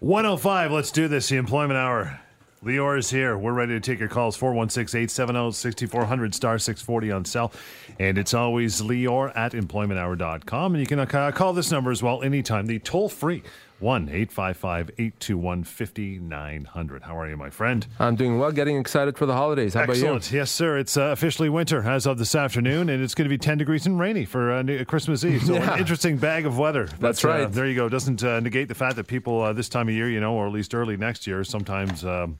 105, let's do this. The Employment Hour. Lior is here. We're ready to take your calls 416 870 6400 star 640 on cell. And it's always Lior at employmenthour.com. And you can uh, call this number as well anytime. The toll free 1 855 821 5900. How are you, my friend? I'm doing well, getting excited for the holidays. How Excellent. about you? Excellent. Yes, sir. It's uh, officially winter as of this afternoon, and it's going to be 10 degrees and rainy for uh, Christmas Eve. So, Yeah. an interesting bag of weather. That's But, uh, right. there you go. Doesn't uh, negate the fact that people uh, this time of year, you know, or at least early next year, sometimes. Um,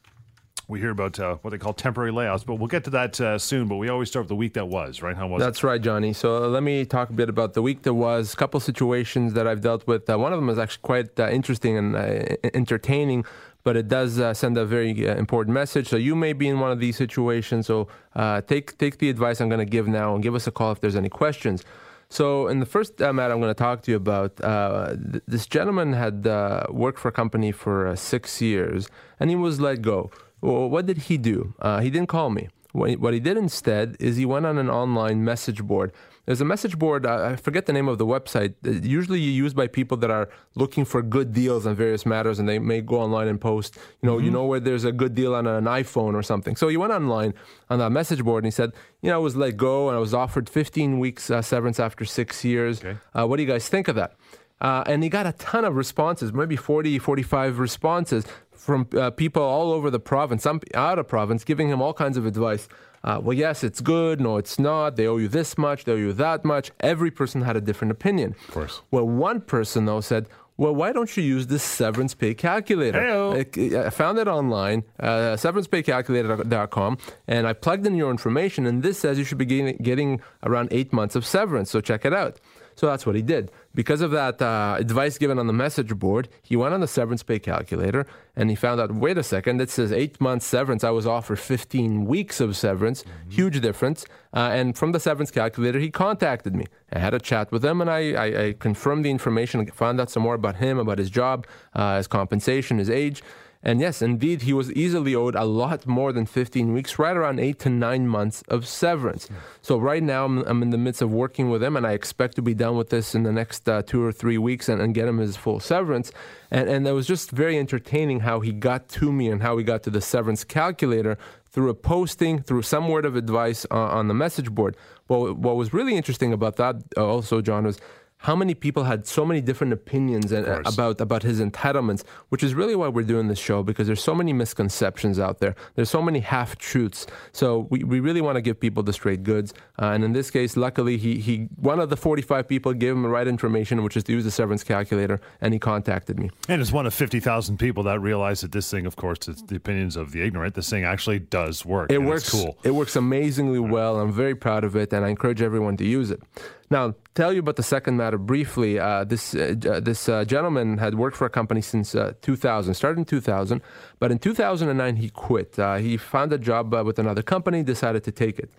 we hear about uh, what they call temporary layoffs, but we'll get to that uh, soon. But we always start with the week that was, right? How was That's right, Johnny. So uh, let me talk a bit about the week that was. A couple situations that I've dealt with. Uh, one of them is actually quite uh, interesting and uh, entertaining, but it does uh, send a very uh, important message. So you may be in one of these situations. So uh, take take the advice I'm going to give now and give us a call if there's any questions. So, in the first matter I'm going to talk to you about, th- this gentleman had worked for a company for six years and he was let go. Well, what did he do? Uh, he didn't call me. What he, what he did instead is he went on an online message board. There's a message board, uh, I forget the name of the website, usually used by people that are looking for good deals on various matters and they may go online and post, you know, you know where there's a good deal on an iPhone or something. So he went online on that message board and he said, you know, I was let go and I was offered 15 weeks uh, severance after six years. Okay. Uh, what do you guys think of that? Uh, and he got a ton of responses, maybe 40, 45 responses from uh, people all over the province, some out of province, giving him all kinds of advice. Uh, well, yes, it's good. No, it's not. They owe you this much. They owe you that much. Every person had a different opinion. Of course. Well, one person, though, said, well, why don't you use this severance pay calculator? Heyo. I I found it online, uh, severancepaycalculator.com, and I plugged in your information, and this says you should be getting, getting around eight months of severance. So check it out. So that's what he did. Because of that uh, advice given on the message board, he went on the severance pay calculator and he found out wait a second, it says eight months severance. I was offered 15 weeks of severance, huge difference. Uh, and from the severance calculator, he contacted me. I had a chat with him and I, I, I confirmed the information, found out some more about him, about his job, uh, his compensation, his age. And yes, indeed, he was easily owed a lot more than 15 weeks, right around eight to nine months of severance. So, right now, I'm, I'm in the midst of working with him, and I expect to be done with this in the next uh, two or three weeks and, and get him his full severance. And, and it was just very entertaining how he got to me and how he got to the severance calculator through a posting, through some word of advice uh, on the message board. Well, what was really interesting about that, uh, also, John, was how many people had so many different opinions and, course. about about his entitlements, which is really why we're doing this show because there's so many misconceptions out there. There's so many half truths. So we, we really want to give people the straight goods. Uh, and in this case, luckily, he he one of the 45 people gave him the right information, which is to use the severance calculator, and he contacted me. And it's one of 50,000 people that realize that this thing, of course, it's the opinions of the ignorant. This thing actually does work. It works cool. It works amazingly well. I'm very proud of it, and I encourage everyone to use it. Now, tell you about the second matter briefly. Uh, this uh, uh, this uh, gentleman had worked for a company since uh, 2000, started in 2000, but in 2009 he quit. Uh, he found a job with another company, decided to take it.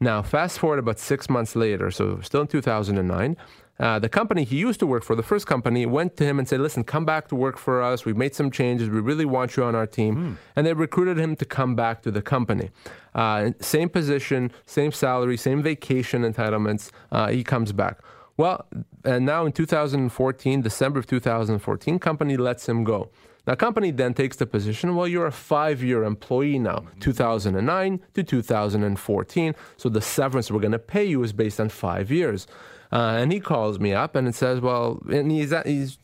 Now, fast forward about six months later, so still in 2009. Uh, the company he used to work for, the first company, went to him and said, Listen, come back to work for us. We've made some changes. We really want you on our team. And they recruited him to come back to the company. Uh, same position, same salary, same vacation entitlements. Uh, he comes back. Well, and now in 2014, December of 2014, company lets him go. Now, company then takes the position, well, you're a five year employee now, 2009 to 2014. So the severance we're going to pay you is based on five years. Uh, and he calls me up and it says, well, and he's, he's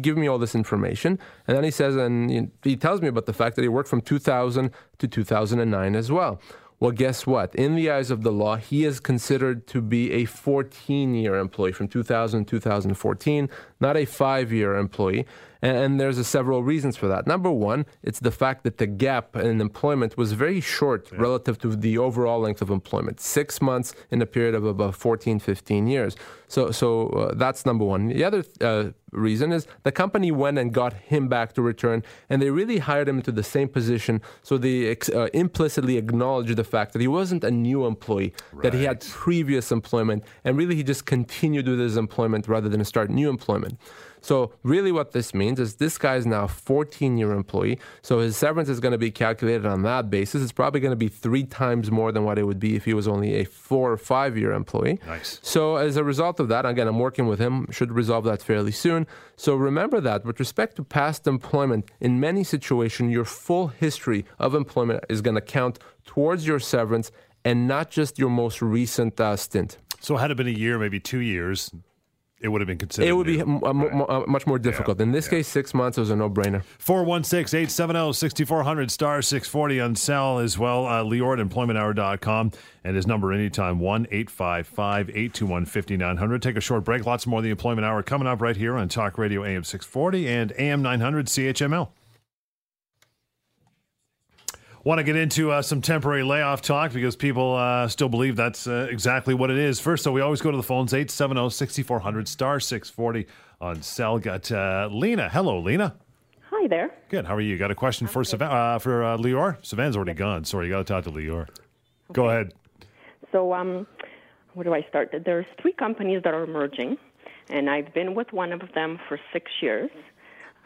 giving me all this information. And then he says, and he tells me about the fact that he worked from 2000 to 2009 as well. Well, guess what? In the eyes of the law, he is considered to be a 14 year employee from 2000 to 2014, not a five year employee. And, and there's a several reasons for that. Number one, it's the fact that the gap in employment was very short relative to the overall length of employment six months in a period of about 14, 15 years. So, so uh, that's number one. The other uh, reason is the company went and got him back to return, and they really hired him into the same position. So they ex- uh, implicitly acknowledged the fact that he wasn't a new employee, that he had previous employment, and really he just continued with his employment rather than start new employment. So really what this means is this guy is now a 14 year employee. So his severance is going to be calculated on that basis. It's probably going to be three times more than what it would be if he was only a four or five year employee. Nice. So as a result of that, again, I'm working with him, should resolve that fairly soon. So remember that with respect to past employment, in many situations, your full history of employment is going to count towards your severance and not just your most recent uh, stint. So had it been a year, maybe two years, it would have been considered. It would be new. m- a mo- mo- uh, much more difficult. In this case, six months was a no-brainer. 416 870 6400 star 640 on cell as well. Uh, Lior at employmenthour.com and his number anytime 1 855 821 5900. Take a short break. Lots more of the Employment Hour coming up right here on Talk Radio AM 640 and AM 900 CHML. Want to get into uh, some temporary layoff talk because people uh, still believe that's uh, exactly what it is. First, though, we always go to the phones 870 6400 star 640 on cell. Got uh, Lena. Hello, Lena. Hi there. Good. How are you? Got a question for Savan, uh, for uh, Lior? Savan's already gone. Sorry, you got to talk to Lior. Go ahead. So, um, where do I start? There's three companies that are merging, and I've been with one of them for six years.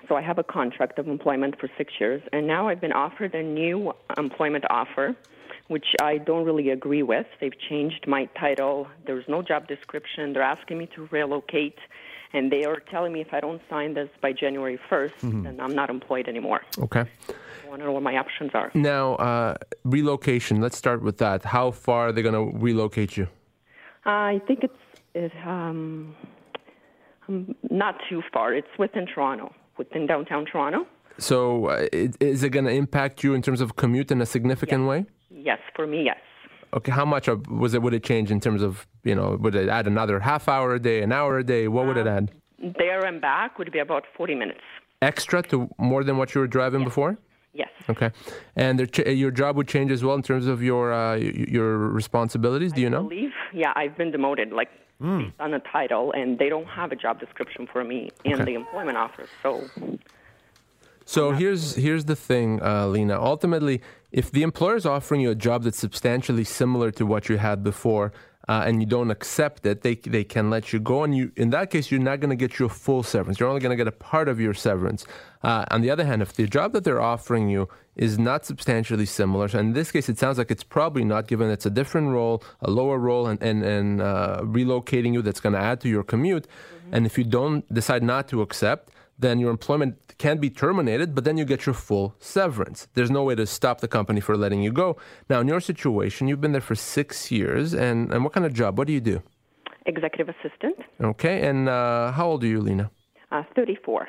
So I have a contract of employment for six years, and now I've been offered a new employment offer, which I don't really agree with. They've changed my title. There's no job description. They're asking me to relocate, and they are telling me if I don't sign this by January 1st, then I'm not employed anymore. Okay. I want to know what my options are. Now, uh, relocation. Let's start with that. How far are they going to relocate you? I think it's it, um, um, not too far. It's within Toronto, within downtown Toronto. So, uh, is it going to impact you in terms of commute in a significant way? Yes, for me, yes. Okay, how much was it? Would it change in terms of you know? Would it add another half hour a day, an hour a day? What would it add? There and back would be about 40 minutes. Extra to more than what you were driving before? Yes. Okay, and ch- your job would change as well in terms of your uh, your responsibilities. Do you I know? believe, yeah, I've been demoted, like Hmm. based on the title, and they don't have a job description for me in Okay. the employment offer. So, So here's here's the thing, uh, Lena. Ultimately, if the employer is offering you a job that's substantially similar to what you had before, uh, and you don't accept it, they they can let you go. And you, in that case, you're not going to get your full severance. You're only going to get a part of your severance. Uh, on the other hand, if the job that they're offering you is not substantially similar, so in this case, it sounds like it's probably not, given it's a different role, a lower role, and and, and uh, relocating you that's going to add to your commute. And if you don't decide not to accept, then your employment can be terminated, but then you get your full severance. There's no way to stop the company for letting you go. Now, in your situation, you've been there for six years, and, and what kind of job? What do you do? executive assistant, Okay, and uh, how old are you, Lena? uh, 34.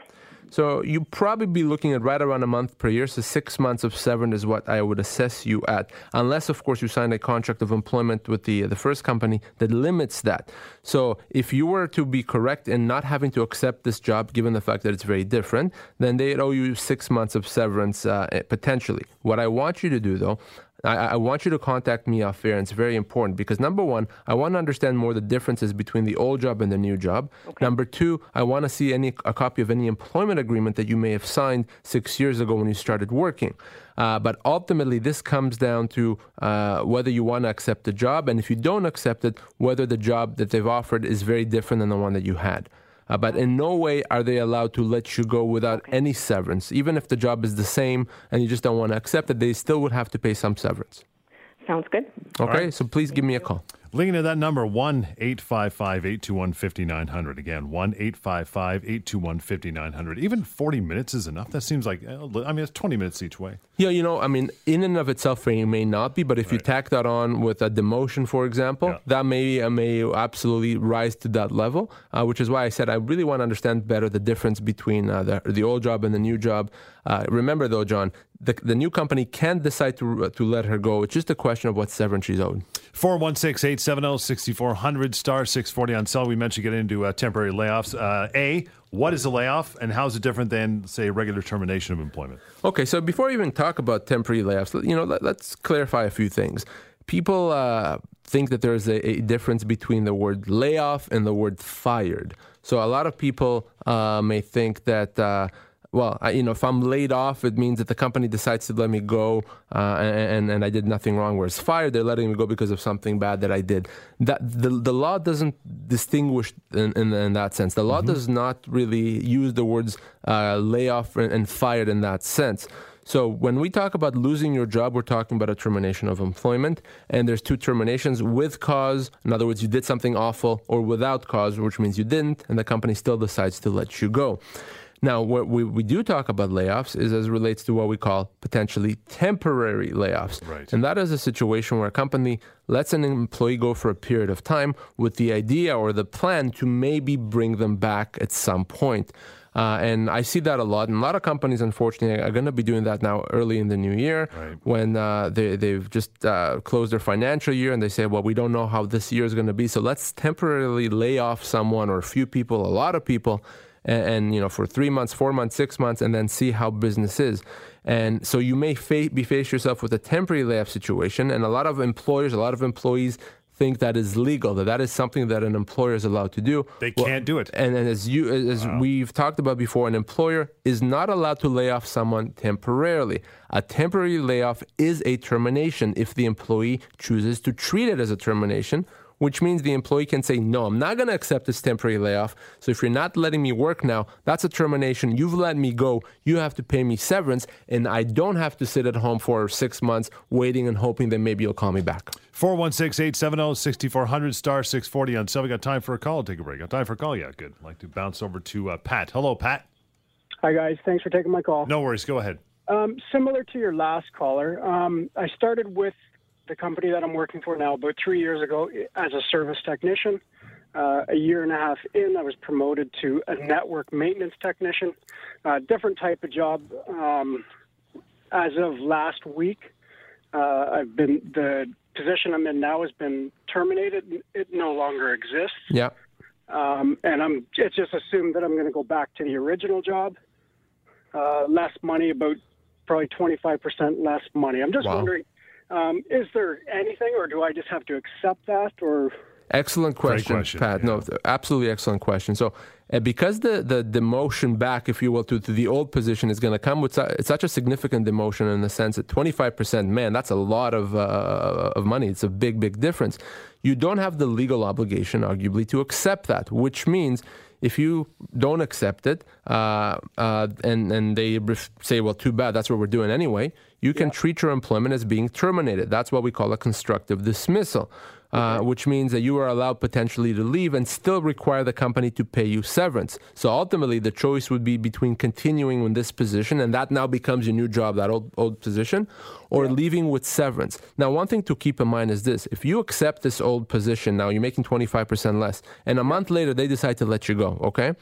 So you probably be looking at right around a month per year. So six months of severance is what I would assess you at, unless of course you sign a contract of employment with the the first company that limits that. So if you were to be correct in not having to accept this job, given the fact that it's very different, then they owe you six months of severance uh, potentially. What I want you to do though. I, I want you to contact me off air. And it's very important because number one, I want to understand more the differences between the old job and the new job. Number two, I want to see any a copy of any employment agreement that you may have signed six years ago when you started working. Uh, but ultimately, this comes down to uh, whether you want to accept the job, and if you don't accept it, whether the job that they've offered is very different than the one that you had. Uh, but in no way are they allowed to let you go without any severance. Even if the job is the same and you just don't want to accept it, they still would have to pay some severance. Sounds good. Okay, so please give me a call. Linking to that number, 1 855 821 5900. Again, 1 855 821 5900. Even 40 minutes is enough. That seems like, uh, I mean, it's 20 minutes each way. Yeah, you know, I mean, in and of itself, it may not be, but if you tack that on with a demotion, for example, Yeah. that may uh, may absolutely rise to that level. Uh, which is why I said I really want to understand better the difference between uh, the the old job and the new job. Uh, remember, though, John, the the new company can decide to to let her go. It's just a question of what severance she's owed. 416 870 6400 star 640 on cell. We mentioned getting into uh, temporary layoffs. Uh, a, what is a layoff and how is it different than, say, regular termination of employment? Okay, so before we even talk about temporary layoffs, you know, let, us clarify a few things. People uh, think that there's a, a, difference between the word layoff and the word fired. So a lot of people uh, may think that. Uh, well, I, you know, if I'm laid off, it means that the company decides to let me go, uh, and, and I did nothing wrong. Whereas fired, they're letting me go because of something bad that I did. That the the law doesn't distinguish in, in, in that sense. The law mm-hmm. does not really use the words uh, layoff and, and fired in that sense. So when we talk about losing your job, we're talking about a termination of employment. And there's two terminations with cause. In other words, you did something awful, or without cause, which means you didn't, and the company still decides to let you go. Now, what we, we do talk about layoffs is as relates to what we call potentially temporary layoffs. Right. And that is a situation where a company lets an employee go for a period of time with the idea or the plan to maybe bring them back at some point. Uh, and I see that a lot. And a lot of companies, unfortunately, are going to be doing that now early in the new year right. when uh, they, they've just uh, closed their financial year and they say, well, we don't know how this year is going to be. So let's temporarily lay off someone or a few people, a lot of people. And, and you know, for three months, four months, six months, and then see how business is. And so you may fa- be faced yourself with a temporary layoff situation, and a lot of employers, a lot of employees think that is legal, that that is something that an employer is allowed to do. They well, can't do it. And, and as you as wow. we've talked about before, an employer is not allowed to lay off someone temporarily. A temporary layoff is a termination if the employee chooses to treat it as a termination which means the employee can say, No, I'm not going to accept this temporary layoff. So if you're not letting me work now, that's a termination. You've let me go. You have to pay me severance, and I don't have to sit at home for six months waiting and hoping that maybe you'll call me back. 416 870 6400 star 640 on. So we got time for a call. Take a break. Got time for a call? Yeah, good. I'd like to bounce over to uh, Pat. Hello, Pat. Hi, guys. Thanks for taking my call. No worries. Go ahead. Um, similar to your last caller, um, I started with the company that I'm working for now about three years ago as a service technician. Uh, a year and a half in, I was promoted to a network maintenance technician, uh, different type of job. Um, as of last week, uh, I've been the position I'm in now has been terminated. It no longer exists. Yeah. Um, and I'm it's just assumed that I'm going to go back to the original job. Uh, less money, about probably 25% less money. I'm just wow. wondering um, is there anything, or do I just have to accept that, or? Excellent question, question Pat. Yeah. No, absolutely excellent question. So, uh, because the, the demotion back, if you will, to, to the old position is going to come with su- such a significant demotion in the sense that 25%, man, that's a lot of, uh, of money. It's a big, big difference. You don't have the legal obligation, arguably, to accept that, which means if you don't accept it uh, uh, and, and they say, well, too bad, that's what we're doing anyway, you can treat your employment as being terminated. That's what we call a constructive dismissal uh, which means that you are allowed potentially to leave and still require the company to pay you severance. So ultimately, the choice would be between continuing in this position, and that now becomes your new job, that old, old position, or yeah. leaving with severance. Now, one thing to keep in mind is this if you accept this old position, now you're making 25% less, and a month later they decide to let you go, okay?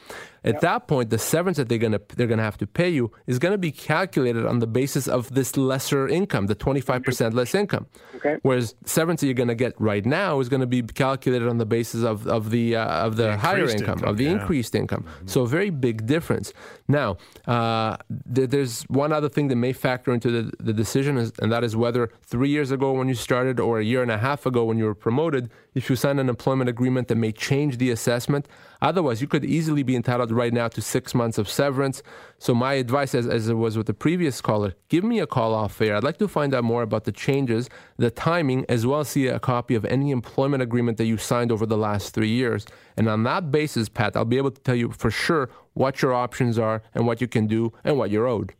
At that point, the severance that they're gonna they're gonna have to pay you is gonna be calculated on the basis of this lesser income, the 25% less income. Okay. Whereas severance that you're gonna get right now is gonna be calculated on the basis of of the uh, of the, the higher income, income, of the yeah. increased income. Mm-hmm. So a very big difference. Now, uh, th- there's one other thing that may factor into the, the decision, is, and that is whether three years ago when you started or a year and a half ago when you were promoted, if you signed an employment agreement that may change the assessment. Otherwise, you could easily be entitled right now to six months of severance. So, my advice, as, as it was with the previous caller, give me a call off air. I'd like to find out more about the changes, the timing, as well as see a copy of any employment agreement that you signed over the last three years. And on that basis, Pat, I'll be able to tell you for sure what your options are and what you can do and what you're owed.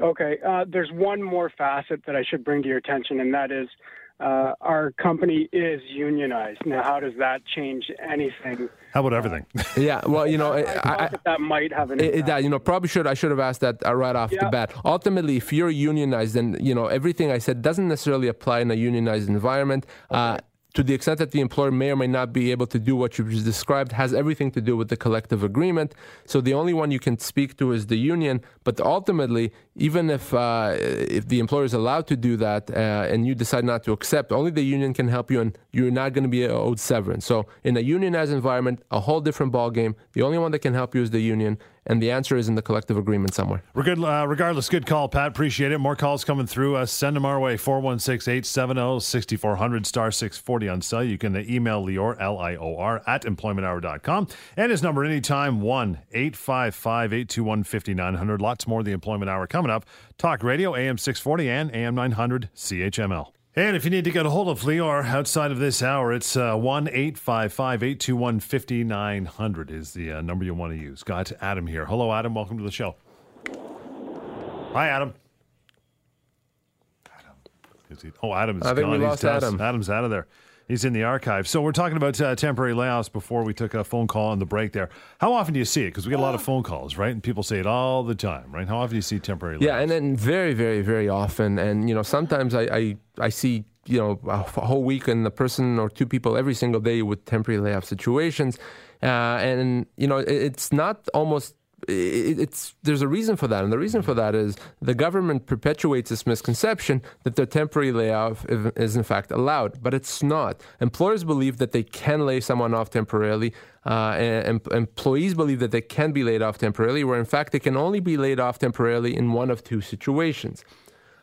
Okay. Uh, there's one more facet that I should bring to your attention, and that is uh, our company is unionized. Now, how does that change anything? How about everything? Uh, yeah, well, you know, I, I, I, that might have an it, that you know probably should I should have asked that uh, right off yeah. the bat. Ultimately, if you're unionized, then you know everything I said doesn't necessarily apply in a unionized environment. Uh, okay. Uh, to the extent that the employer may or may not be able to do what you just described, has everything to do with the collective agreement. So the only one you can speak to is the union. But ultimately, even if uh, if the employer is allowed to do that uh, and you decide not to accept, only the union can help you, and you're not going to be owed severance. So in a unionized environment, a whole different ballgame. The only one that can help you is the union, And the answer is in the collective agreement somewhere. We're good. Uh, regardless, good call, Pat. Appreciate it. More calls coming through. Uh, send them our way 416 870 6400 star 640 on cell. You can email Lior, L I O R, at employmenthour.com. And his number anytime 1 855 821 5900. Lots more of the Employment Hour coming up. Talk Radio, AM 640 and AM 900 CHML. And if you need to get a hold of Lior outside of this hour, it's uh, 1 855 821 5900 is the uh, number you want to use. Got Adam here. Hello, Adam. Welcome to the show. Hi, Adam. Adam. Is he, oh, Adam is I think gone. we He's lost. Adam. Adam's out of there. He's in the archive. So we're talking about uh, temporary layoffs before we took a phone call on the break there. How often do you see it? Because we get a lot of phone calls, right? And people say it all the time, right? How often do you see temporary layoffs? Yeah, and then very, very, very often, and you know, sometimes I, I, I see you know a whole week and a person or two people every single day with temporary layoff situations, uh, and you know, it, it's not almost. It- It's there's a reason for that, and the reason for that is the government perpetuates this misconception that the temporary layoff is- in fact allowed, but it's not. Employers believe that they can lay someone off temporarily, uh, and em- employees believe that they can be laid off temporarily, where in fact they can only be laid off temporarily in one of two situations.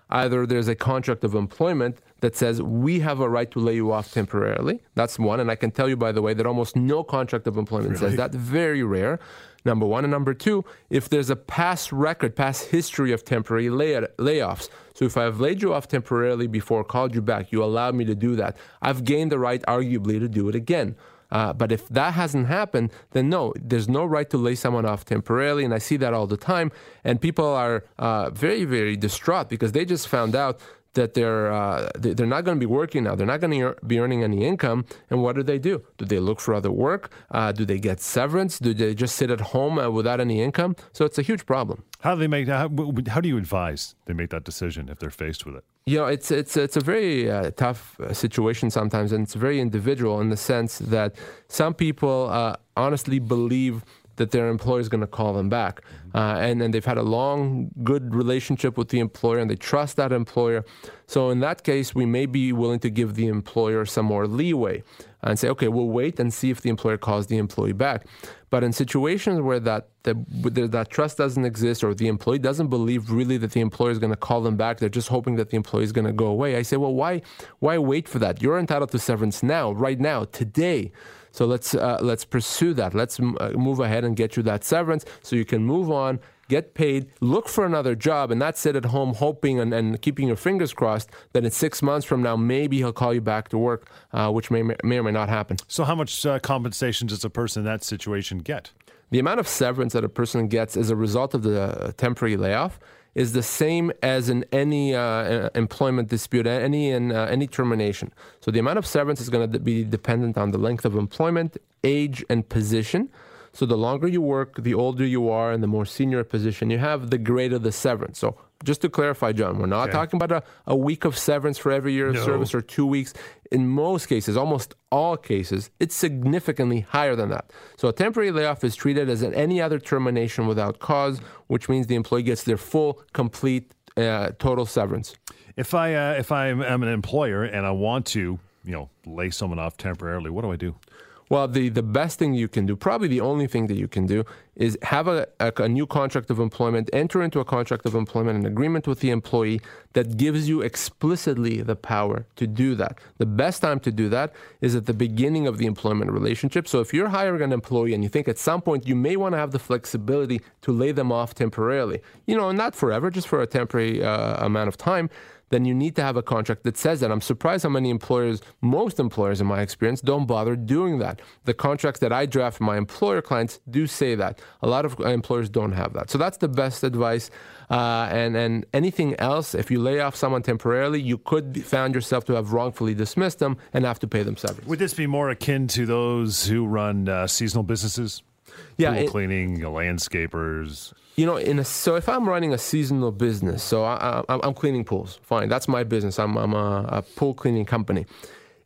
Either there's a contract of employment that says we have a right to lay you off temporarily. That's one. And I can tell you, by the way, that almost no contract of employment says that. Very rare. Number one. And number two, if there's a past record, past history of temporary lay- layoffs. So if I've laid you off temporarily before, called you back, you allowed me to do that, I've gained the right, arguably, to do it again. Uh, but if that hasn't happened, then no, there's no right to lay someone off temporarily. And I see that all the time. And people are uh, very, very distraught because they just found out that they're uh, they- they're not going to be working now. They're not going to be earning any income. And what do they do? Do they look for other work? Uh, do they get severance? Do they just sit at home uh, without any income? So it's a huge problem. How do they make how, how do you advise they make that decision if they're faced with it? You know, it's it's it's a very uh, tough uh, situation sometimes, and it's very individual in the sense that some people uh, honestly believe that their employer is going to call them back, uh, and and they've had a long, good relationship with the employer, and they trust that employer. So in that case, we may be willing to give the employer some more leeway and say, okay, we'll wait and see if the employer calls the employee back. But in situations where that that, that trust doesn't exist or the employee doesn't believe really that the employer is going to call them back, they're just hoping that the employee is going to go away. I say, well, why why wait for that? You're entitled to severance now, right now, today. So let's uh, let's pursue that. Let's m- uh, move ahead and get you that severance so you can move on, get paid, look for another job, and not sit at home hoping and, and keeping your fingers crossed that in six months from now maybe he'll call you back to work, uh, which may may or may not happen. So how much uh, compensation does a person in that situation get? The amount of severance that a person gets as a result of the uh, temporary layoff is the same as in any uh, employment dispute, any in uh, any termination. So the amount of severance is going to be dependent on the length of employment, age, and position. So the longer you work, the older you are, and the more senior a position you have, the greater the severance. So just to clarify, John, we're not Okay. talking about a, a week of severance for every year of No. service or two weeks. In most cases, almost all cases, it's significantly higher than that. So a temporary layoff is treated as any other termination without cause, which means the employee gets their full, complete, uh, total severance. If I uh, if I'm, I'm an employer and I want to, you know, lay someone off temporarily, what do I do? Well, the, the best thing you can do, probably the only thing that you can do, is have a, a, a new contract of employment, enter into a contract of employment, an agreement with the employee that gives you explicitly the power to do that. The best time to do that is at the beginning of the employment relationship. So if you're hiring an employee and you think at some point you may want to have the flexibility to lay them off temporarily, you know, not forever, just for a temporary uh, amount of time, then you need to have a contract that says that. I'm surprised how many employers, most employers in my experience, don't bother doing that. The contracts that I draft for my employer clients do say that. A lot of employers don't have that. So that's the best advice. Uh, and, and anything else, if you lay off someone temporarily, you could be, found yourself to have wrongfully dismissed them and have to pay them severance. Would this be more akin to those who run uh, seasonal businesses? Yeah, Pool it- cleaning, landscapers. You know, in a so if I'm running a seasonal business, so I, I, I'm cleaning pools. Fine, that's my business. I'm I'm a, a pool cleaning company.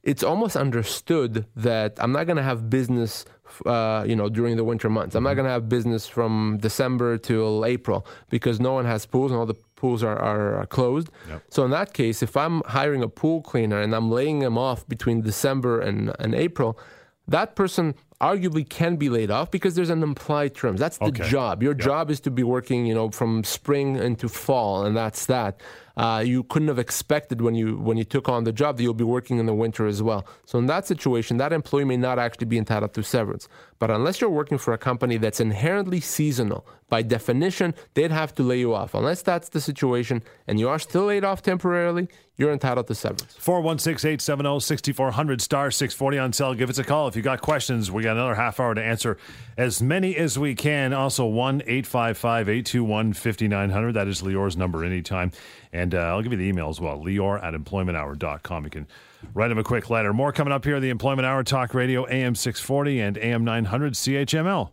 It's almost understood that I'm not going to have business, uh, you know, during the winter months. I'm not going to have business from December till April because no one has pools and all the pools are, are closed. Yep. So in that case, if I'm hiring a pool cleaner and I'm laying them off between December and, and April, that person arguably can be laid off because there's an implied term. That's the Okay. job. Your Yep. job is to be working, you know, from spring into fall, and that's that. Uh, you couldn't have expected when you when you took on the job that you'll be working in the winter as well. So in that situation, that employee may not actually be entitled to severance. But unless you're working for a company that's inherently seasonal, by definition, they'd have to lay you off. Unless that's the situation, and you are still laid off temporarily, you're entitled to severance. 416 870 6400 star 640 on cell. Give us a call if you got questions. We got another half hour to answer as many as we can. Also, 1 855 821 5900. That is Lior's number anytime. And uh, I'll give you the email as well Lior at employmenthour.com. You can write him a quick letter. More coming up here the Employment Hour Talk Radio, AM 640 and AM 900 CHML.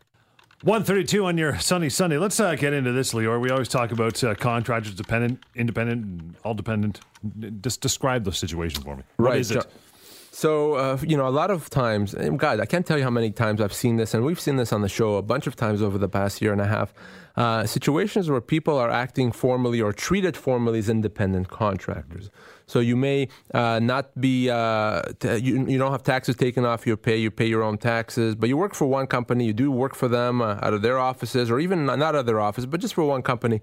132 on your sunny Sunday. Let's uh, get into this, Lior. We always talk about uh, contractors, dependent, independent, all dependent. Just describe the situation for me. What Right, is it? So, uh, you know, a lot of times, and God, I can't tell you how many times I've seen this, and we've seen this on the show a bunch of times over the past year and a half. Uh, situations where people are acting formally or treated formally as independent contractors. So you may uh, not be, uh, t- you, you don't have taxes taken off your pay, you pay your own taxes, but you work for one company, you do work for them uh, out of their offices, or even not out of their office, but just for one company,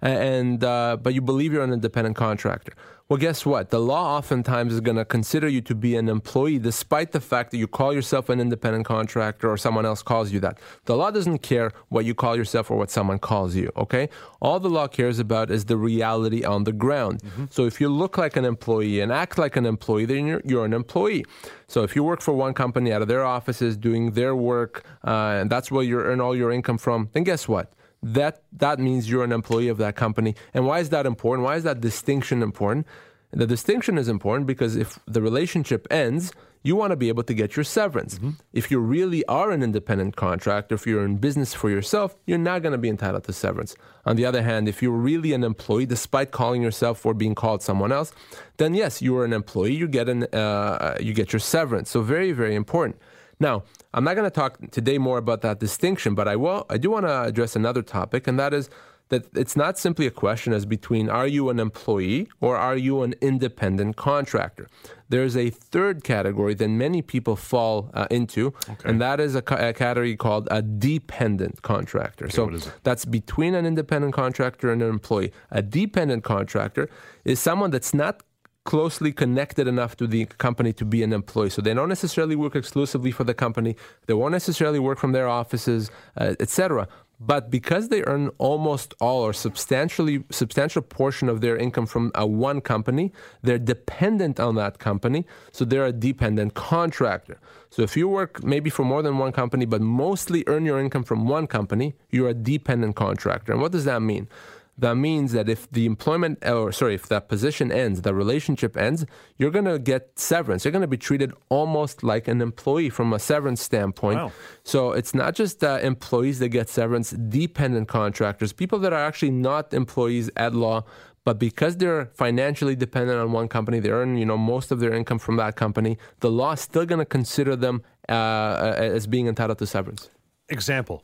and uh, but you believe you're an independent contractor. Well, guess what? The law oftentimes is going to consider you to be an employee despite the fact that you call yourself an independent contractor or someone else calls you that. The law doesn't care what you call yourself or what someone calls you, okay? All the law cares about is the reality on the ground. So if you look like an employee and act like an employee, then you're, you're an employee. So if you work for one company out of their offices doing their work, uh, and that's where you earn all your income from, then guess what? That that means you're an employee of that company. And why is that important? Why is that distinction important? The distinction is important because if the relationship ends, you want to be able to get your severance. If you really are an independent contractor, if you're in business for yourself, you're not going to be entitled to severance. On the other hand, if you're really an employee, despite calling yourself or being called someone else, then yes, you are an employee. You get an uh, you get your severance. So very very important. Now, I'm not going to talk today more about that distinction, but I will. I do want to address another topic, and that is that it's not simply a question as between are you an employee or are you an independent contractor. There's a third category that many people fall uh, into, and that is a, ca- a category called a dependent contractor. so is it? that's between an independent contractor and an employee. A dependent contractor is someone that's not closely connected enough to the company to be an employee. So they don't necessarily work exclusively for the company. They won't necessarily work from their offices, uh, etc. But because they earn almost all or substantially substantial portion of their income from a one company, they're dependent on that company. So they're a dependent contractor. So if you work maybe for more than one company, but mostly earn your income from one company, you're a dependent contractor. And what does that mean? That means that if the employment, or sorry, if that position ends, the relationship ends, you're going to get severance. You're going to be treated almost like an employee from a severance standpoint. Wow. So it's not just uh, employees that get severance, dependent contractors, people that are actually not employees at law, but because they're financially dependent on one company, they earn you know most of their income from that company. The law is still going to consider them uh, as being entitled to severance. Example.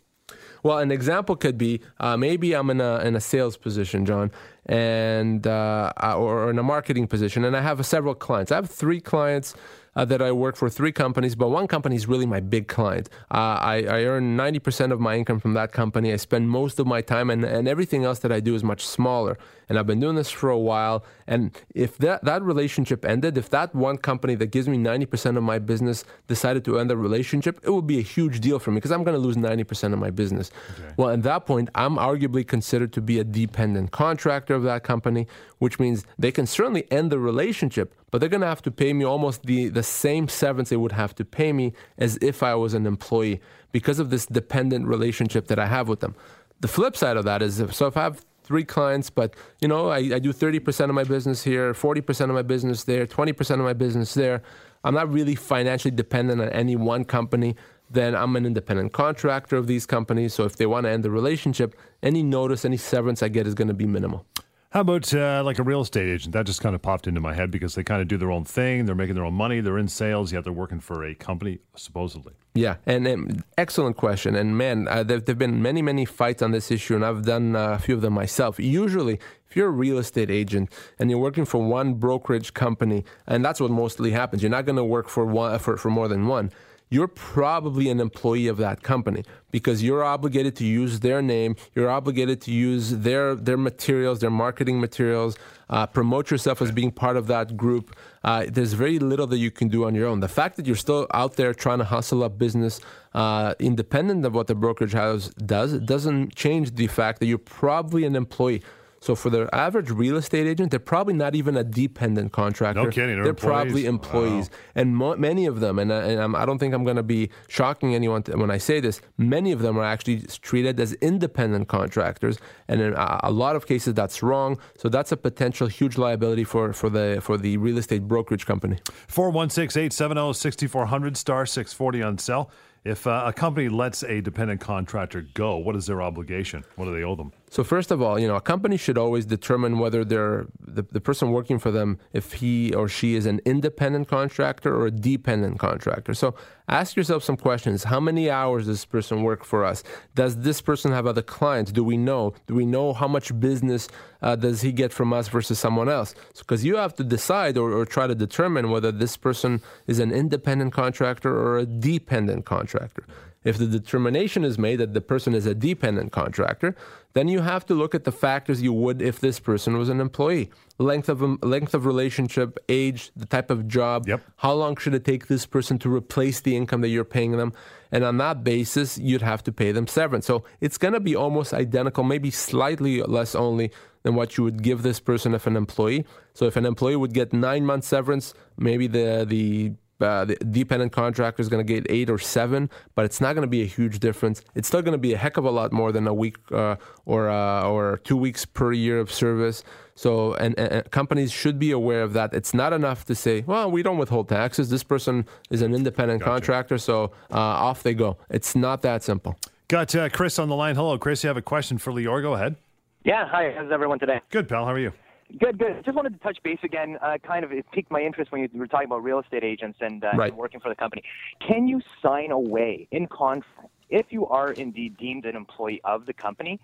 Well, an example could be uh, maybe I'm in a in a sales position, John, and uh, or in a marketing position, and I have several clients. I have three clients. Uh, that I work for three companies, but one company is really my big client. Uh, I, I earn 90% of my income from that company. I spend most of my time, and, and everything else that I do is much smaller. And I've been doing this for a while. And if that, that relationship ended, if that one company that gives me 90% of my business decided to end the relationship, it would be a huge deal for me because I'm going to lose 90% of my business. Well, at that point, I'm arguably considered to be a dependent contractor of that company, which means they can certainly end the relationship, but they're going to have to pay me almost the, the same severance they would have to pay me as if I was an employee because of this dependent relationship that I have with them. The flip side of that is if, so if I have three clients, but you know, I, I do 30% of my business here, 40% of my business there, 20% of my business there. I'm not really financially dependent on any one company. Then I'm an independent contractor of these companies. So if they want to end the relationship, any notice, any severance I get is going to be minimal. How about uh, like a real estate agent? That just kind of popped into my head because they kind of do their own thing. They're making their own money. They're in sales, yet they're working for a company, supposedly. Yeah, and, and excellent question. And man, uh, there have been many, many fights on this issue, and I've done uh, a few of them myself. Usually, if you're a real estate agent and you're working for one brokerage company, and that's what mostly happens, you're not going to work for one for, for more than one. You're probably an employee of that company because you're obligated to use their name, you're obligated to use their their materials, their marketing materials, uh, promote yourself as being part of that group. Uh, there's very little that you can do on your own. The fact that you're still out there trying to hustle up business, uh, independent of what the brokerage house does, doesn't change the fact that you're probably an employee. So for the average real estate agent, they're probably not even a dependent contractor. No kidding. They're, They're employees? probably employees, Wow. and mo- many of them, and, I- and I'm, I don't think I'm going to be shocking anyone when I say this. Many of them are actually treated as independent contractors, and in a, a lot of cases that's wrong. So that's a potential huge liability for, for the for the real estate brokerage company. 416 870 6400 star 640 on cell. If uh, a company lets a dependent contractor go, what is their obligation? What do they owe them? So first of all, you know, a company should always determine whether they're the, the person working for them, if he or she is an independent contractor or a dependent contractor. So ask yourself some questions. How many hours does this person work for us? Does this person have other clients? Do we know? Do we know how much business uh, does he get from us versus someone else? Because you have to decide or, or try to determine whether this person is an independent contractor or a dependent contractor. If the determination is made that the person is a dependent contractor, then you have to look at the factors you would if this person was an employee: length of um, length of relationship, age, the type of job, Yep. how long should it take this person to replace the income that you're paying them, and on that basis, you'd have to pay them severance. So it's going to be almost identical, maybe slightly less only than what you would give this person if an employee. So if an employee would get nine months severance, maybe the the uh, the dependent contractor is going to get eight or seven, but it's not going to be a huge difference. It's still going to be a heck of a lot more than a week uh, or uh, or two weeks per year of service. So, and, and and companies should be aware of that. It's not enough to say, "Well, we don't withhold taxes. This person is an independent contractor, so uh, off they go." It's not that simple. Got uh, Chris on the line. Hello, Chris. You have a question for Lior? Go ahead. Yeah, hi. How's everyone today? Good, pal. How are you? Good, good. Just wanted to touch base again. Uh, kind of, it piqued my interest when you were talking about real estate agents and, uh, Right. and working for the company. Can you sign away in contract if you are indeed deemed an employee of the company?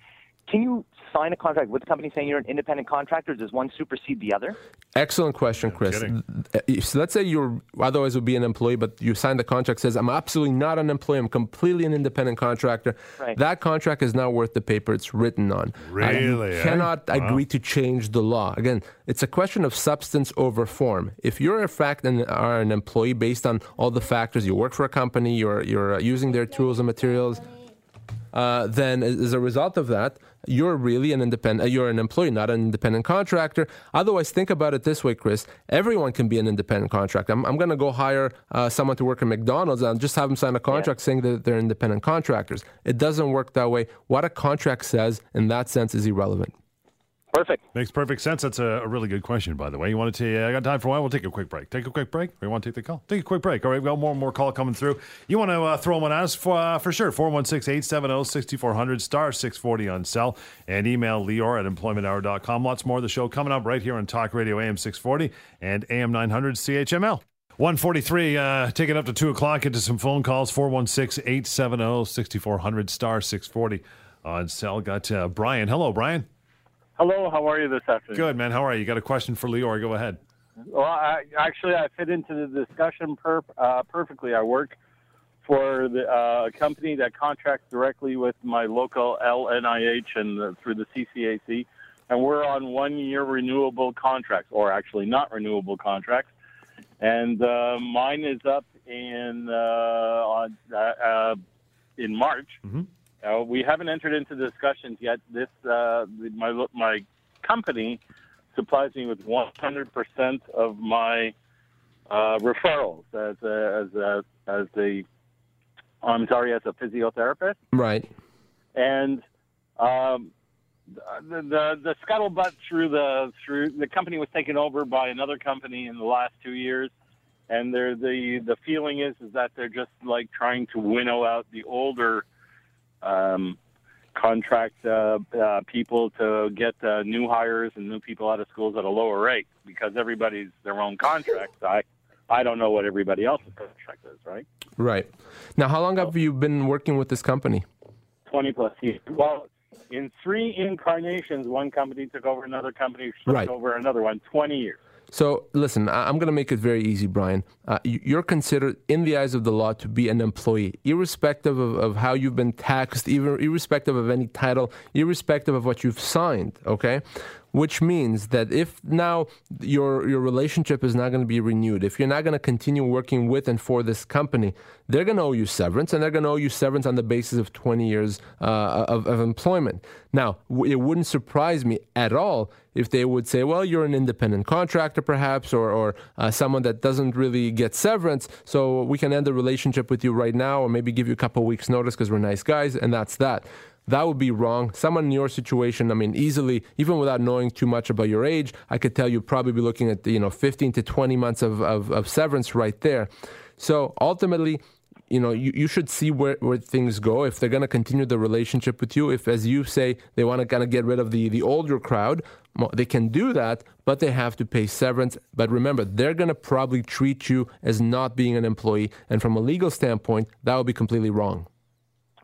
Can you sign a contract with the company saying you're an independent contractor? Does one supersede the other? Excellent question, Chris. Uh, So let's say you're otherwise would be an employee, but you signed the contract says I'm absolutely not an employee. I'm completely an independent contractor. Right. That contract is not worth the paper it's written on. Uh, you Really, eh? cannot agree to change the law. Again, it's a question of substance over form. If you're in fact an, are an employee based on all the factors, you work for a company, you're you're uh, using their tools and materials uh, then as a result of that, you're really an independent. uh, You're an employee, not an independent contractor. Otherwise, think about it this way, Chris. Everyone can be an independent contractor. I'm, I'm going to go hire uh, someone to work at McDonald's and just have them sign a contract saying that they're independent contractors. It doesn't work that way. What a contract says, in that sense, is irrelevant. Perfect. Makes perfect sense. That's a, a really good question, by the way. You want to? Take, I got time for a while. We'll take a quick break. Take a quick break. Or you want to take the call? Take a quick break. All right, we've got more and more call coming through. You want to uh, throw one at us for uh, for sure? 416-870-6400 star six forty on cell and email Lior at employmenthour.com. Lots more of the show coming up right here on Talk Radio AM six forty and AM nine hundred CHML. 143, uh, taking up to 2 o'clock into some phone calls. 416 870 6400 star 640 on cell. Got uh, Brian. Hello, Brian. Hello, how are you this afternoon? Good, man. How are you? You got a question for Lior? Go ahead. Well, I, actually, I fit into the discussion per, uh, perfectly. I work for the uh, company that contracts directly with my local LHIN and uh, through the CCAC, and we're on one-year renewable contracts, or actually not renewable contracts. And uh, mine is up in uh, on uh, uh, in March. Uh, we haven't entered into discussions yet. This uh, my my company supplies me with 100% of my uh, referrals as a, as a, as a I'm sorry as a physiotherapist Right. and um, the, the the scuttlebutt through the through the company was taken over by another company in the last two years, and they're the the feeling is is that they're just like trying to winnow out the older um, contract uh, uh, people to get uh, new hires and new people out of schools at a lower rate because everybody's their own contract. I I don't know what everybody else's contract is, right? Right. Now, how long have you been working with this company? 20 plus years. Well, in three incarnations, one company took over another company, took Right. over another one, 20 years. So listen, I'm going to make it very easy, Brian. Uh, you- you're considered, in the eyes of the law, to be an employee, irrespective of, of how you've been taxed, even irrespective of any title, irrespective of what you've signed. Okay, which means that if now your your relationship is not going to be renewed, if you're not going to continue working with and for this company, they're going to owe you severance, and they're going to owe you severance on the basis of 20 years uh, of, of employment. Now, it wouldn't surprise me at all if they would say, well, you're an independent contractor, perhaps, or, or uh, someone that doesn't really get severance, so we can end the relationship with you right now, or maybe give you a couple weeks' notice because we're nice guys, and that's that. That would be wrong. Someone in your situation, I mean, easily, even without knowing too much about your age, I could tell you probably be looking at you know 15 to 20 months of, of, of severance right there. So ultimately, you know, you, you should see where, where things go. If they're going to continue the relationship with you, if, as you say, they want to kind of get rid of the, the older crowd, they can do that, but they have to pay severance. But remember, they're going to probably treat you as not being an employee. And from a legal standpoint, that would be completely wrong.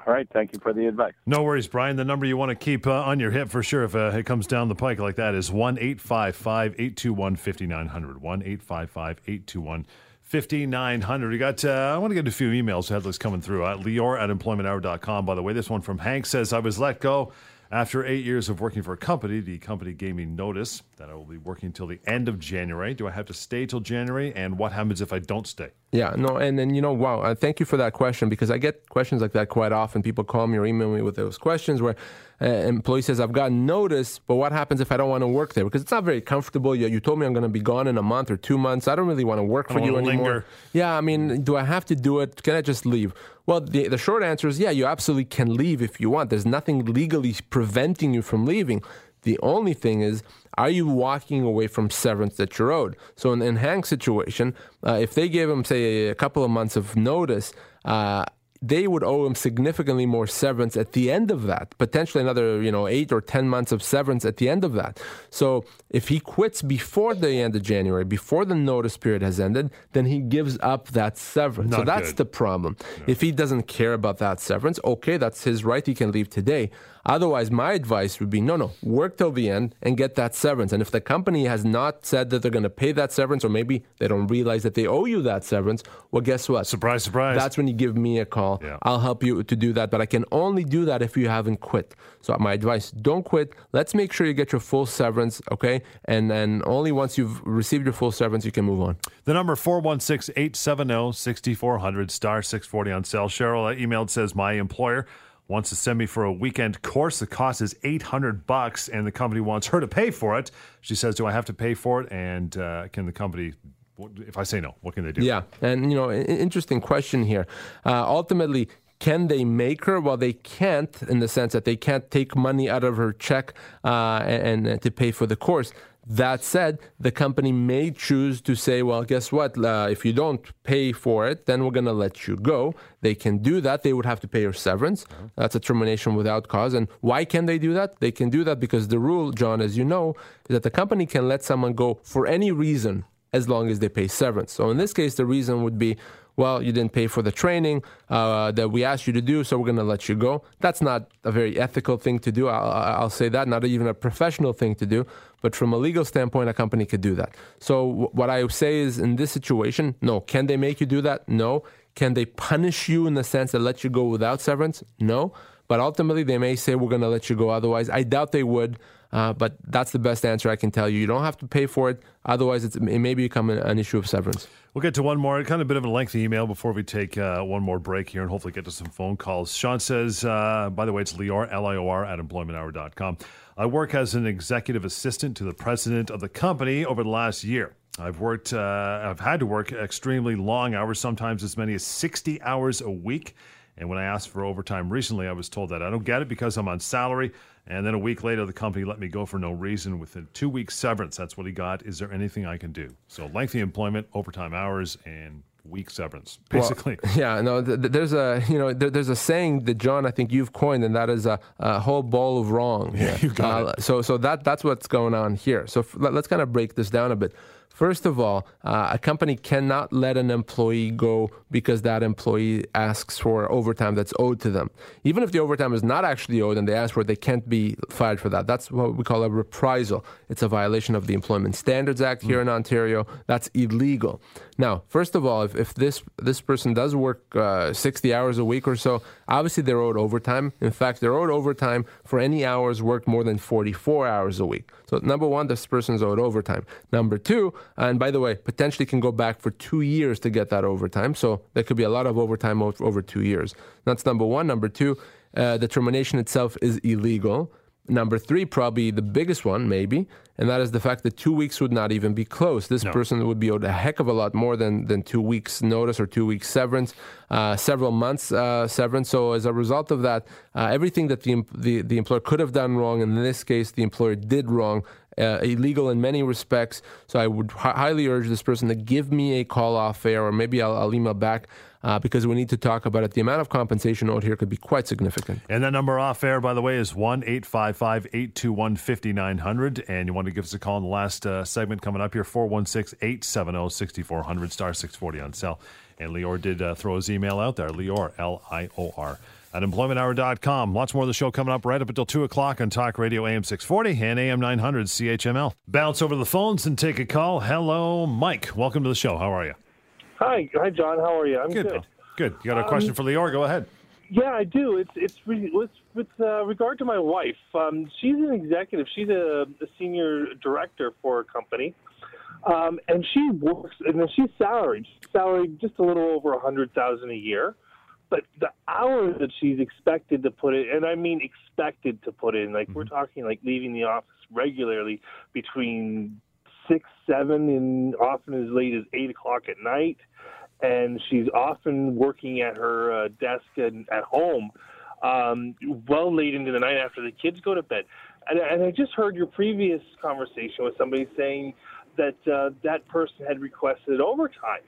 All right. Thank you for the advice. No worries, Brian. The number you want to keep uh, on your hip for sure if uh, it comes down the pike like that is 1 855 821 5900. 1 855 821 5900. We got, uh, I want to get a few emails. Those coming through. Uh, Lior at employmenthour.com. By the way, this one from Hank says, I was let go after eight years of working for a company. The company gave me notice that I will be working till the end of January. Do I have to stay till January? And what happens if I don't stay? Yeah, no, and then you know, wow, uh, thank you for that question because I get questions like that quite often. People call me or email me with those questions where uh, employee says, "I've gotten notice, but what happens if I don't want to work there? Because it's not very comfortable. You, you told me I'm going to be gone in a month or two months. I don't really want to work for you anymore. linger. Yeah, I mean, do I have to do it? Can I just leave? Well, the, the short answer is yeah, you absolutely can leave if you want. There's nothing legally preventing you from leaving. The only thing is, are you walking away from severance that you're owed? So in, in Hank's situation, uh, if they gave him, say, a couple of months of notice, uh, they would owe him significantly more severance at the end of that, potentially another, you know, eight or 10 months of severance at the end of that. So if he quits before the end of January, before the notice period has ended, then he gives up that severance. so that's good. the problem. If he doesn't care about that severance, okay, that's his right. He can leave today. Otherwise, my advice would be no, no, work till the end and get that severance. And if the company has not said that they're going to pay that severance, or maybe they don't realize that they owe you that severance, well, guess what? Surprise, surprise. That's when you give me a call. Yeah. I'll help you to do that, but I can only do that if you haven't quit. So my advice: don't quit. Let's make sure you get your full severance, okay? And then only once you've received your full severance, you can move on. The number 416-870-6400 star 640 on cell. Cheryl emailed says my employer wants to send me for a weekend course. The cost is 800 bucks and the company wants her to pay for it. She says, "Do I have to pay for it and uh, can the company if I say no, what can they do?" Yeah, and you know, interesting question here. Uh, ultimately, can they make her? Well, they can't in the sense that they can't take money out of her check uh, and, and to pay for the course. That said, the company may choose to say, well, guess what? Uh, if you don't pay for it, then we're going to let you go. They can do that. They would have to pay your severance. That's a termination without cause. And why can they do that? They can do that because the rule, John, as you know, is that the company can let someone go for any reason as long as they pay severance. So in this case, the reason would be, well, you didn't pay for the training uh, that we asked you to do, so we're going to let you go. That's not a very ethical thing to do. I'll, I'll say that, not even a professional thing to do. But from a legal standpoint, a company could do that. So w- what I say is, in this situation, no. Can they make you do that? No. Can they punish you in the sense that let you go without severance? No. But ultimately, they may say we're going to let you go otherwise. I doubt they would. Uh, but that's the best answer I can tell you. You don't have to pay for it. Otherwise, it may become an, an issue of severance. We'll get to one more, kind of a bit of a lengthy email before we take uh, one more break here and hopefully get to some phone calls. Sean says, uh, by the way, it's Lior, L I O R, at employmenthour.com. I work as an executive assistant to the president of the company over the last year. I've worked, uh, I've had to work extremely long hours, sometimes as many as 60 hours a week. And when I asked for overtime recently, I was told that I don't get it because I'm on salary. And then a week later, the company let me go for no reason with a two week severance. That's what he got. Is there anything I can do? So lengthy employment, overtime hours, and week severance, basically. Well, yeah, no. Th- th- there's a you know there, there's a saying that John I think you've coined, and that is a, a whole ball of wrong. Yeah, you got uh, So so that that's what's going on here. So f- let, us kind of break this down a bit. First of all, uh, a company cannot let an employee go because that employee asks for overtime that's owed to them. Even if the overtime is not actually owed and they ask for it, they can't be fired for that. That's what we call a reprisal. It's a violation of the Employment Standards Act here in Ontario. That's illegal. Now, first of all, if, if this this person does work uh, 60 hours a week or so, obviously they're owed overtime. In fact, they're owed overtime for any hours worked more than 44 hours a week. So, number one, this person's owed overtime. Number two, and by the way, potentially can go back for two years to get that overtime. So, there could be a lot of overtime over two years. That's number one. Number two, uh, the termination itself is illegal. Number three, probably the biggest one, maybe, and that is the fact that two weeks would not even be close. This No. person would be owed a heck of a lot more than, than two weeks' notice or two weeks severance, uh, several months uh, severance. So as a result of that, uh, everything that the, the the employer could have done wrong, in this case, the employer did wrong. Uh, illegal in many respects. So I would hi- highly urge this person to give me a call off air, or maybe I'll, I'll email back uh, because we need to talk about it. The amount of compensation owed here could be quite significant. And that number off air, by the way, is 1 855 821 5900. And you want to give us a call in the last uh, segment coming up here 416 870 6400, star 640 on cell. And Lior did uh, throw his email out there, Lior, L I O R, at employmenthour.com. Lots more of the show coming up right up until 2 o'clock on Talk Radio AM 640 and AM 900 CHML. Bounce over the phones and take a call. Hello, Mike. Welcome to the show. How are you? Hi, hi, John. How are you? I'm good. pal. Good. You got a question for Lior? Go ahead. Yeah, I do. It's it's re- with with uh, regard to my wife. Um, she's an executive. She's a, a senior director for a company, um, and she works. And she's salaried. She's salaried just a little over a hundred thousand a year. But the hours that she's expected to put in, and I mean expected to put in, like we're talking like leaving the office regularly between six, seven, and often as late as eight o'clock at night. And she's often working at her uh, desk and at home, um, well late into the night after the kids go to bed. And, and I just heard your previous conversation with somebody saying that uh, that person had requested overtime.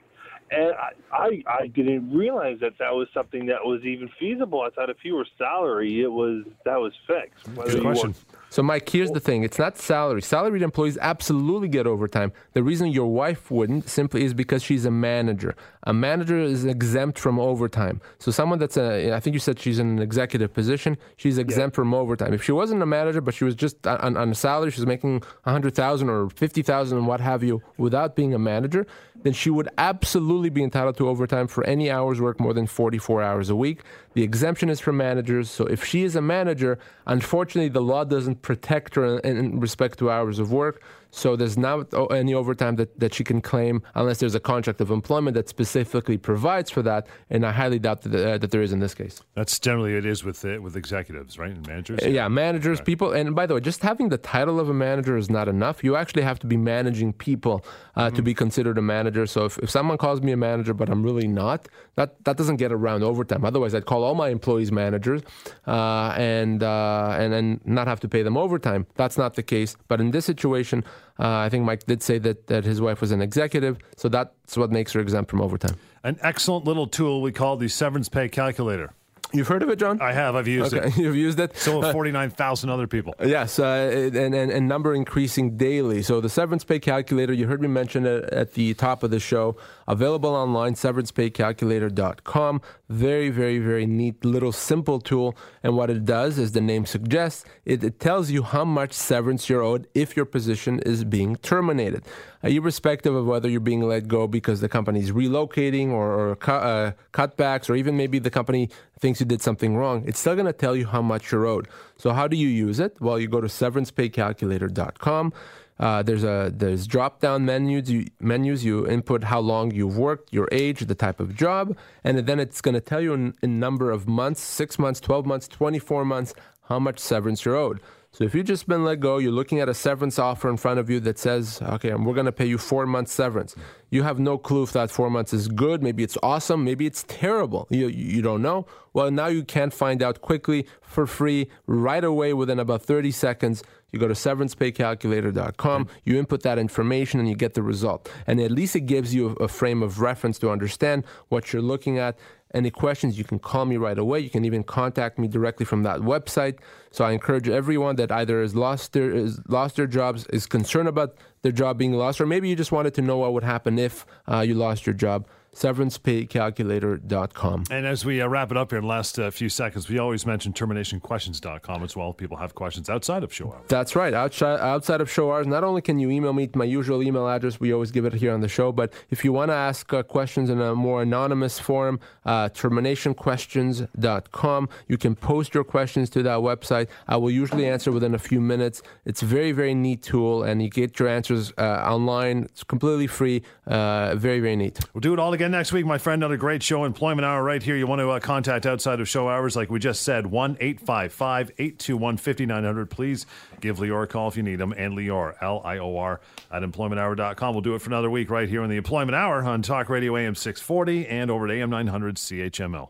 And I, I, I didn't realize that that was something that was even feasible. I thought if you were salary, it was that was fixed. Whether Good question. worked- So, Mike, here's the thing it's not salary. Salaried employees absolutely get overtime. The reason your wife wouldn't simply is because she's a manager. A manager is exempt from overtime. So, someone that's a, I think you said she's in an executive position, she's exempt from overtime. If she wasn't a manager, but she was just on, on a salary, she's making 100000 or 50000 and what have you, without being a manager, then she would absolutely be entitled to overtime for any hours worked more than 44 hours a week. The exemption is for managers. So if she is a manager, unfortunately, the law doesn't protect her in, in respect to hours of work. So there's not any overtime that, that she can claim unless there's a contract of employment that specifically provides for that. And I highly doubt that, uh, that there is in this case. That's generally it is with uh, with executives, right? And managers. Uh, Yeah, managers, people, and by the way, just having the title of a manager is not enough. You actually have to be managing people uh, to be considered a manager. So if, if someone calls me a manager, but I'm really not, that that doesn't get around overtime. Otherwise, I'd call all my employees managers uh, and uh, and and not have to pay them overtime. That's not the case. But in this situation, uh, I think Mike did say that that his wife was an executive, so that's what makes her exempt from overtime. An excellent little tool we call the severance pay calculator. You've heard of it, John? I have. I've used okay, it. you've used it. So have 49,000 other people. Yes, uh, and, and, and number increasing daily. So the severance pay calculator, you heard me mention it at the top of the show, available online, severancepaycalculator.com. Very, very, very neat little simple tool. And what it does, as the name suggests, it, it tells you how much severance you're owed if your position is being terminated. Uh, irrespective of whether you're being let go because the company is relocating or, or cu- uh, cutbacks, or even maybe the company thinks you did something wrong, it's still going to tell you how much you're owed. So how do you use it? Well, you go to severancepaycalculator.com. Uh, there's a there's drop down menus. You, menus you input how long you've worked, your age, the type of job, and then it's going to tell you in, in number of months, six months, twelve months, twenty four months, how much severance you're owed. So if you've just been let go, you're looking at a severance offer in front of you that says, okay, we're going to pay you four months severance. You have no clue if that four months is good. Maybe it's awesome. Maybe it's terrible. You, you don't know. Well, now you can find out quickly for free right away within about 30 seconds. You go to severancepaycalculator.com, you input that information, and you get the result. And at least it gives you a frame of reference to understand what you're looking at. Any questions, you can call me right away. You can even contact me directly from that website. So I encourage everyone that either has lost their lost their jobs, is concerned about their job being lost, or maybe you just wanted to know what would happen if uh, you lost your job severancepaycalculator.com. And as we uh, wrap it up here in the last uh, few seconds, we always mention terminationquestions.com as well. If people have questions outside of show hours. That's right. Outside, outside of show hours, not only can you email me my usual email address, we always give it here on the show, but if you want to ask uh, questions in a more anonymous form, uh, terminationquestions.com, you can post your questions to that website. I will usually answer within a few minutes. It's a very, very neat tool, and you get your answers uh, online. It's completely free. Uh, very, very neat. We'll do it all again next week, my friend. Another great show, Employment Hour, right here. You want to uh, contact outside of show hours, like we just said, 1 855 821 5900. Please give Lior a call if you need him, and Lior, L I O R, at employmenthour.com. We'll do it for another week right here in the Employment Hour on Talk Radio AM 640 and over at AM 900 CHML.